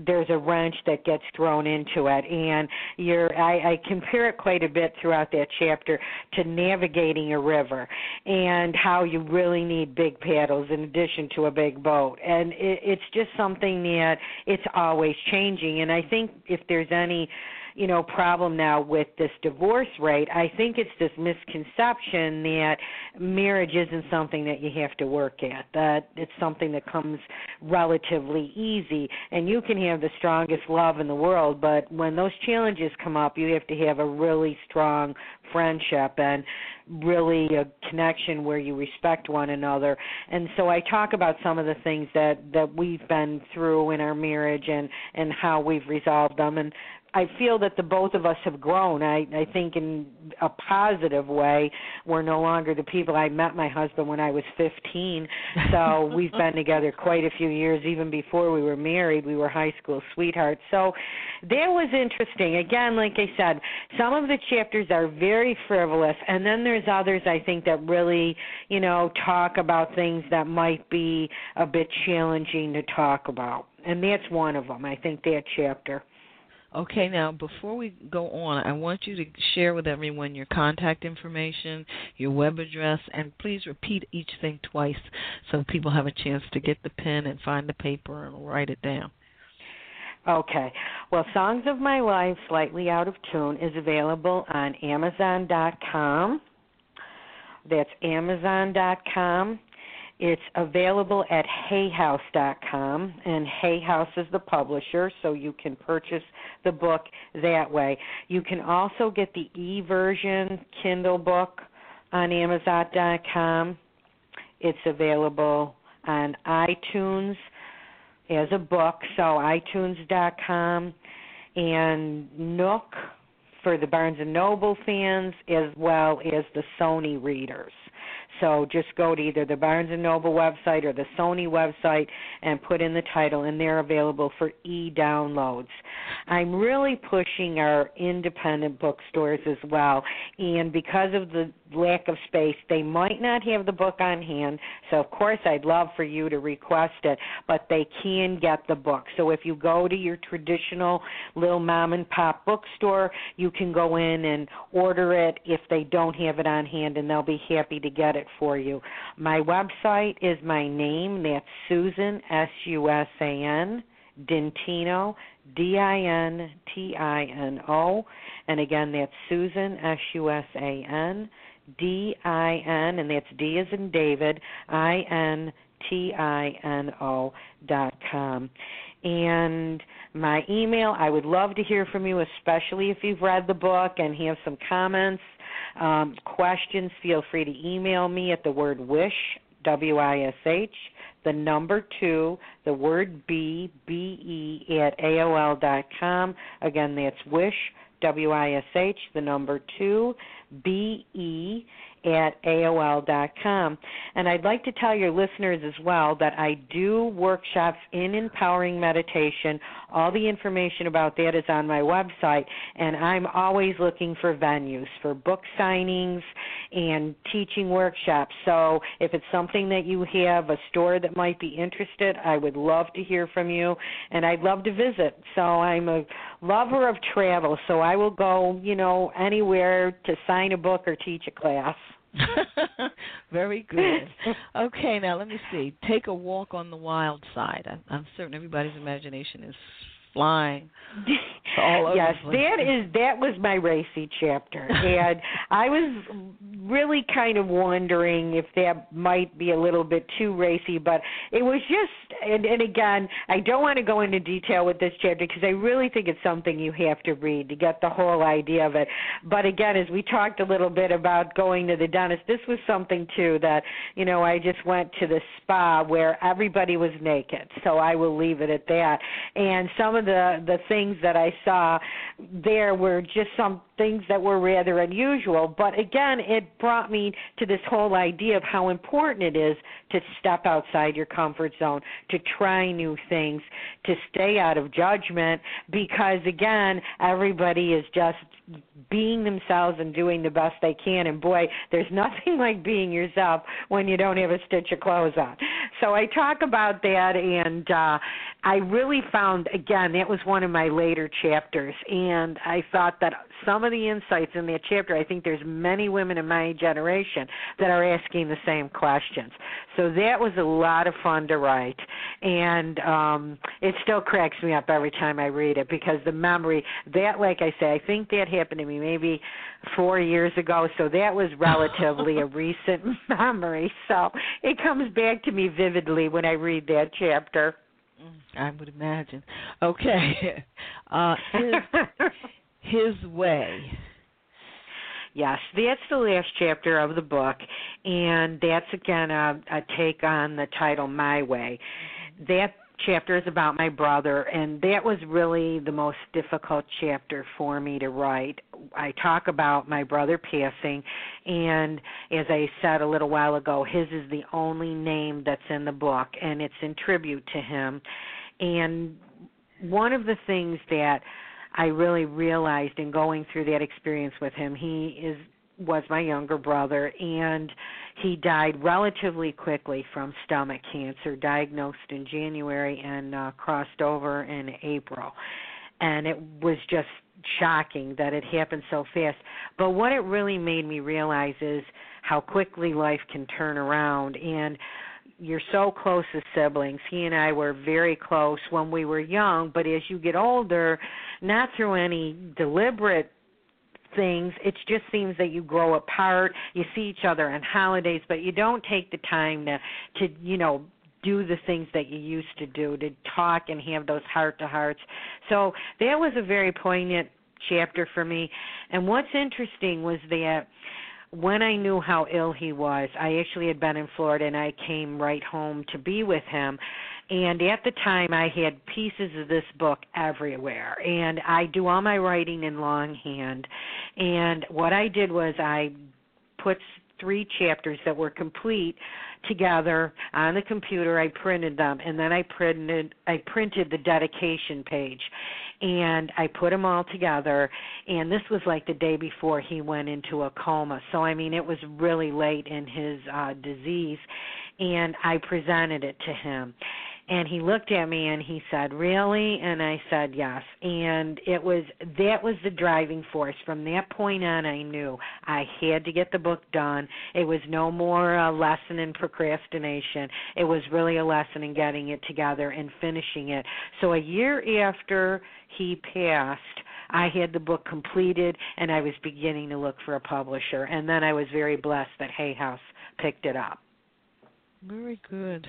there's a wrench that gets thrown into it, and you're. I, I compare it quite a bit throughout that chapter to navigating a river, and how you really need big paddles in addition to a big boat, and it, it's just something that it's always changing, and I think if there's any you know problem now with this divorce rate i think it's this misconception that marriage isn't something that you have to work at that it's something that comes relatively easy. And you can have the strongest love in the world but when those challenges come up you have to have a really strong friendship and really a connection where you respect one another. And so i talk about some of the things that that we've been through in our marriage and and how we've resolved them. And I feel that the both of us have grown. I I think in a positive way. We're no longer the people. I met my husband when I was 15, so <laughs> we've been together quite a few years. Even before we were married, we were high school sweethearts. So that was interesting. Again, like I said, some of the chapters are very frivolous, and then there's others I think that really, you know, talk about things that might be a bit challenging to talk about. And that's one of them. I think that chapter. Okay, now before we go on, I want you to share with everyone your contact information, your web address, and please repeat each thing twice so people have a chance to get the pen and find the paper and write it down. Okay. Well, Songs of My Life, Slightly Out of Tune, is available on Amazon.com. That's Amazon.com. It's available at hayhouse.com, and Hay House is the publisher, so you can purchase the book that way. You can also get the e version Kindle book on Amazon.com. It's available on iTunes as a book, so iTunes.com and Nook for the Barnes and Noble fans, as well as the Sony readers. So just go to either the Barnes and Noble website or the Sony website and put in the title, and they're available for e-downloads. I'm really pushing our independent bookstores as well, and because of the lack of space, they might not have the book on hand. So of course, I'd love for you to request it, but they can get the book. So if you go to your traditional little mom and pop bookstore, you can go in and order it if they don't have it on hand, and they'll be happy to get it for you. My website is my name. That's Susan S U S A N Dintino D I N T I N O, and again that's Susan S U S A N D I N, and that's D as in David I N T I N O dot com. And my email, I would love to hear from you, especially if you've read the book and have some comments um, questions, feel free to email me at the word wish, W I S H, the number two, the word B, B E, at AOL dot com. Again, that's wish, W I S H, the number two, B E, at AOL.com. And I'd like to tell your listeners as well that I do workshops in empowering meditation. All the information about that is on my website, and I'm always looking for venues for book signings and teaching workshops. So if it's something that you have, a store that might be interested, I would love to hear from you, and I'd love to visit. So I'm a lover of travel, so I will go, you know, anywhere to sign a book or teach a class. <laughs> Very good. Okay, now let me see. Take a walk on the wild side. I'm, I'm certain everybody's imagination is flying <laughs> all over. yes, that is that was my racy chapter, and I was really kind of wondering if that might be a little bit too racy, but it was just. And, and again, I don't want to go into detail with this chapter because I really think it's something you have to read to get the whole idea of it. But again, as we talked a little bit about going to the dentist, this was something too that you know I just went to the spa where everybody was naked, so I will leave it at that. And some of the the things that I saw there were just some things that were rather unusual. But again, it brought me to this whole idea of how important it is to step outside your comfort zone, to try new things, to stay out of judgment, because again, everybody is just being themselves and doing the best they can. And boy, there's <laughs> nothing like being yourself when you don't have a stitch of clothes on. So I talk about that, and uh, I really found, again, that was one of my later chapters, and I thought that some of the insights in that chapter, I think there's many women in my generation that are asking the same questions. So that was a lot of fun to write, and um, it still cracks me up every time I read it because the memory that, like I say, I think that happened to me maybe four years ago, so that was relatively a <laughs> recent <laughs> memory. So it comes back to me vividly when I read that chapter. I would imagine. Okay. <laughs> Uh, his, his way. Yes, that's the last chapter of the book, and that's again a, a take on the title My Way. That chapter is about my brother, and that was really the most difficult chapter for me to write. I talk about my brother passing, and as I said a little while ago, his is the only name that's in the book, and it's in tribute to him. And one of the things that I really realized in going through that experience with him, he is was my younger brother and he died relatively quickly from stomach cancer diagnosed in January and uh, crossed over in April. And it was just shocking that it happened so fast. But what it really made me realize is how quickly life can turn around. And you're so close as siblings. He and I were very close when we were young, but as you get older, not through any deliberate things, it just seems that you grow apart. You see each other on holidays, but you don't take the time to to, you know, do the things that you used to do, to talk and have those heart to hearts. So that was a very poignant chapter for me. And what's interesting was that when I knew how ill he was, I actually had been in Florida and I came right home to be with him. And at the time, I had pieces of this book everywhere. And I do all my writing in longhand. And what I did was I put three chapters that were complete together on the computer i printed them and then i printed i printed the dedication page and I put them all together and this was like the day before he went into a coma. So I mean it was really late in his uh disease and I presented it to him and he looked at me and he said really? And i said yes. And it was that was the driving force. From that point on i knew i had to get the book done. It was no more a lesson in procrastination. It was really a lesson in getting it together and finishing it. So a year after he passed I had the book completed and I was beginning to look for a publisher. And then I was very blessed that Hay House picked it up. Very good.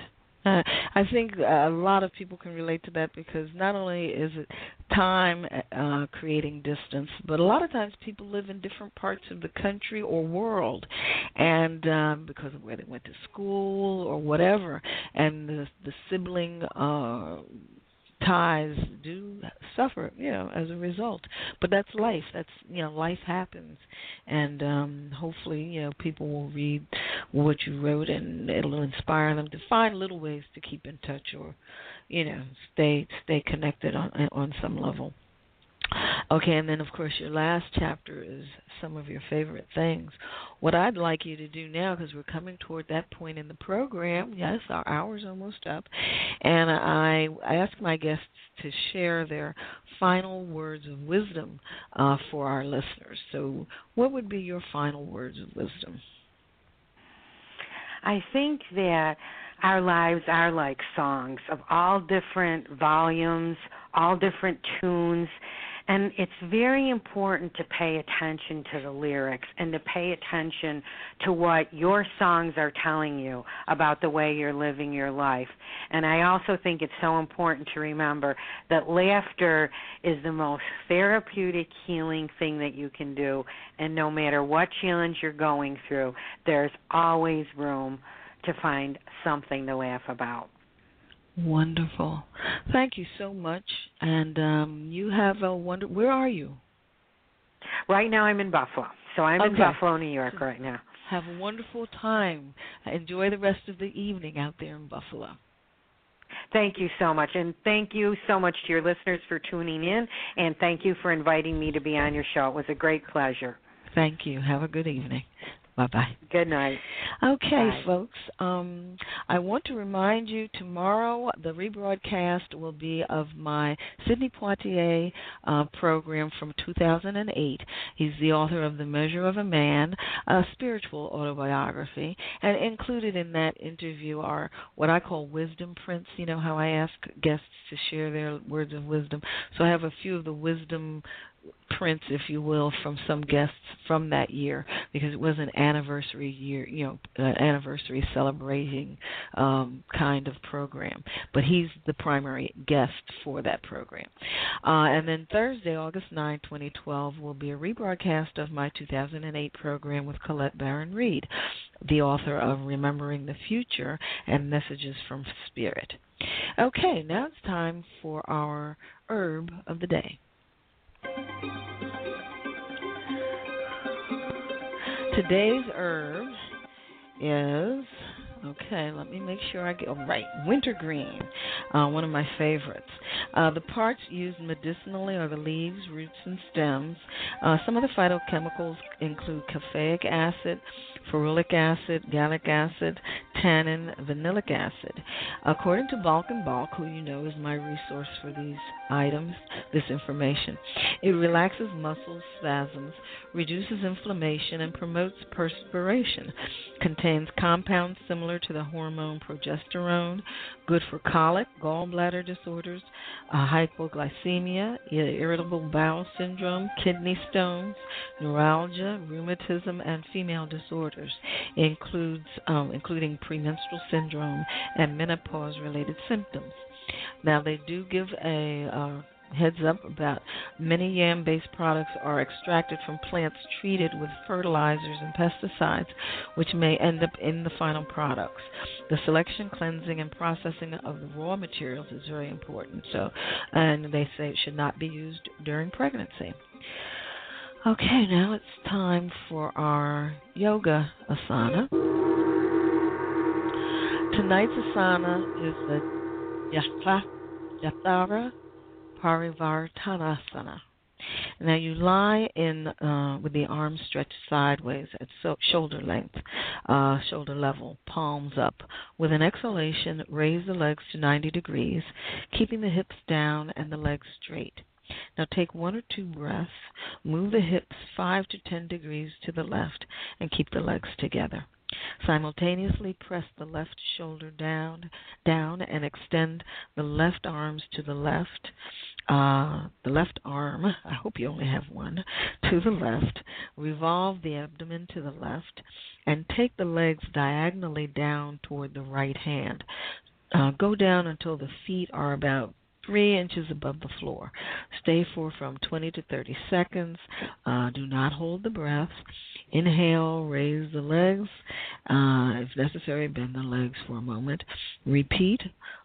<laughs> I think a lot of people can relate to that because not only is it time uh, creating distance, but a lot of times people live in different parts of the country or world, and um, because of where they went to school or whatever, and the the sibling uh, ties do suffer, you know, as a result. But that's life. That's you know, life happens, and um, hopefully, you know, people will read what you wrote, and it'll inspire them to find little ways to keep in touch or, you know, stay stay connected on on some level. Okay, and then of course your last chapter is some of your favorite things. What I'd like you to do now, because we're coming toward that point in the program, yes, our hour's almost up, and I, ask my guests to share their final words of wisdom uh, for our listeners. So, what would be your final words of wisdom? I think that our lives are like songs of all different volumes, all different tunes and it's very important to pay attention to the lyrics and to pay attention to what your songs are telling you about the way you're living your life. And I also think it's so important to remember that laughter is the most therapeutic healing thing that you can do. And no matter what challenge you're going through, there's always room to find something to laugh about. Wonderful. Thank you so much. And um, you have a wonder. Where are you? Right now, I'm in Buffalo. So I'm okay. in Buffalo, New York, right now. Have a wonderful time. Enjoy the rest of the evening out there in Buffalo. Thank you so much. And thank you so much to your listeners for tuning in. And thank you for inviting me to be on your show. It was a great pleasure. Thank you. Have a good evening. Bye bye. Good night. Okay, Bye. folks. Um, I want to remind you tomorrow the rebroadcast will be of my Sidney Poitier uh, program from 2008. He's the author of The Measure of a Man, a spiritual autobiography, and included in that interview are what I call wisdom prints. You know how I ask guests to share their words of wisdom. So I have a few of the wisdom prints, if you will, from some guests from that year because it was an anniversary year, you know, an anniversary celebrating um, kind of program. But he's the primary guest for that program. Uh, and then Thursday, August 9, 2012, will be a rebroadcast of my 2008 program with Colette Baron Reid, the author of Remembering the Future and Messages from Spirit. Okay, now it's time for our herb of the day. Today's herb is Okay, let me make sure I get oh, right. Wintergreen, uh, one of my favorites. Uh, the parts used medicinally are the leaves, roots, and stems. Uh, some of the phytochemicals include caffeic acid, ferulic acid, gallic acid, tannin, vanillic acid. According to Balch and Balch, who you know is my resource for these items, this information, it relaxes muscle spasms, reduces inflammation, and promotes perspiration. Contains compounds similar to the hormone progesterone, good for colic, gallbladder disorders, uh, hypoglycemia, irritable bowel syndrome, kidney stones, neuralgia, rheumatism, and female disorders. Includes um, including premenstrual syndrome and menopause-related symptoms. Now they do give a uh, heads up about many yam based products are extracted from plants treated with fertilizers and pesticides, which may end up in the final products. The selection, cleansing, and processing of the raw materials is very important. So, and they say it should not be used during pregnancy. Okay, now it's time for our yoga asana. Tonight's asana is the Jathara Parivartanasana. Now you lie in uh, with the arms stretched sideways at so- shoulder length, uh, shoulder level, palms up. With an exhalation, raise the legs to 90 degrees, keeping the hips down and the legs straight. Now take one or two breaths, move the hips 5 to 10 degrees to the left, and keep the legs together. Simultaneously press the left shoulder down, down, and extend the left arms to the left, uh, the left arm. I hope you only have one to the left. Revolve the abdomen to the left, and take the legs diagonally down toward the right hand. Uh, go down until the feet are about three inches above the floor. Stay for from 20 to 30 seconds. Uh, do not hold the breath. Inhale, raise the legs. Uh, if necessary, bend the legs for a moment. Repeat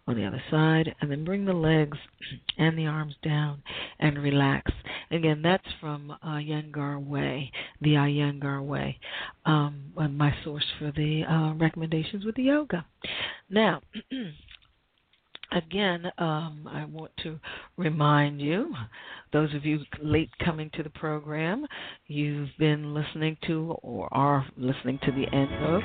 on the other side, and then bring the legs <clears throat> and the arms down and relax. Again, that's from uh, Iyengar Way, the Iyengar Way, um, my source for the uh, recommendations with the yoga. Now, <clears throat> again, um, I want to remind you, those of you late coming to the program, you've been listening to or are listening to the end of.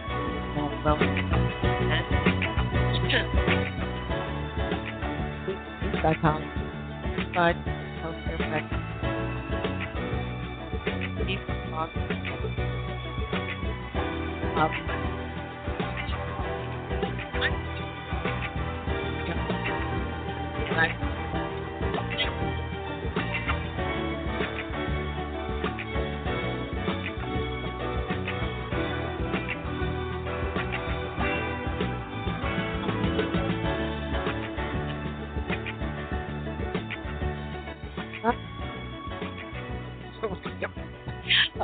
Um,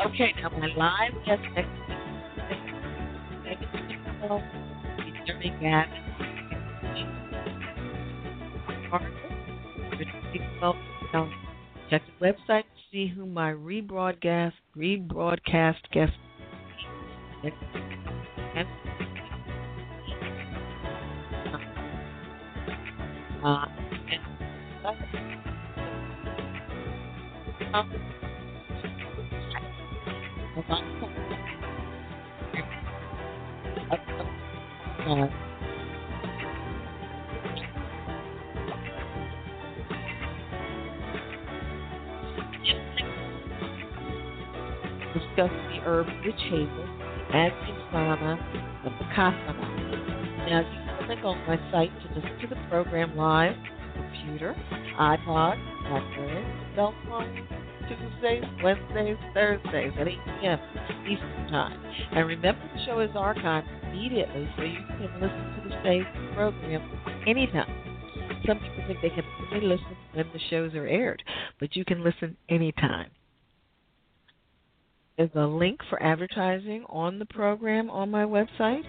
Okay, now my live guest next week is Gavin. Check the website to see who my rebroadcast rebroadcast guest uh, discuss the herb witch hazel, Adhyasana, and Bakasana. Now, you can click on my site to listen to the program live, computer, iPod, Blackberry, cell phone, Tuesdays, Wednesdays, Thursdays at 8 p.m. Eastern Time. And remember, the show is archived immediately so you can listen to the same program anytime. Some people think they can only listen when the shows are aired, but you can listen anytime. There's a link for advertising on the program on my website.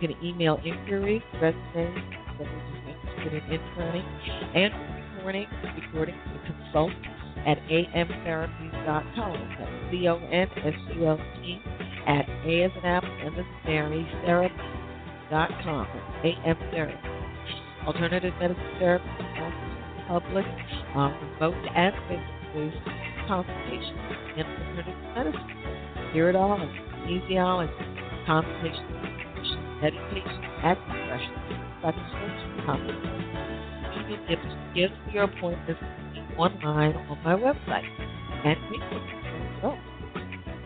You can email inquiry, resume, certificate in interning and recording, recording and consult at amtherapies.com. That's C-O-N-S-U-L-T at A as an apple and as Mary, therapy.com. AM therapy. Alternative medicine therapy public, um, remote and face-to-face consultations in alternative medicine. Hear it all. Kinesiology, consultation, meditation, acupressure, psychosocial consultation. You can give your appointments online on my website and Facebook. Oh,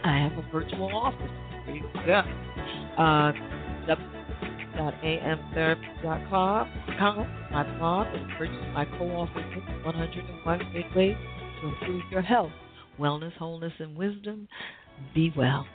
I have a virtual office. There you go. Uh, www.amtherapy.com, my blog, and purchase my co-author book, 101 Big Ways to improve your health, wellness, wholeness, and wisdom. Be well.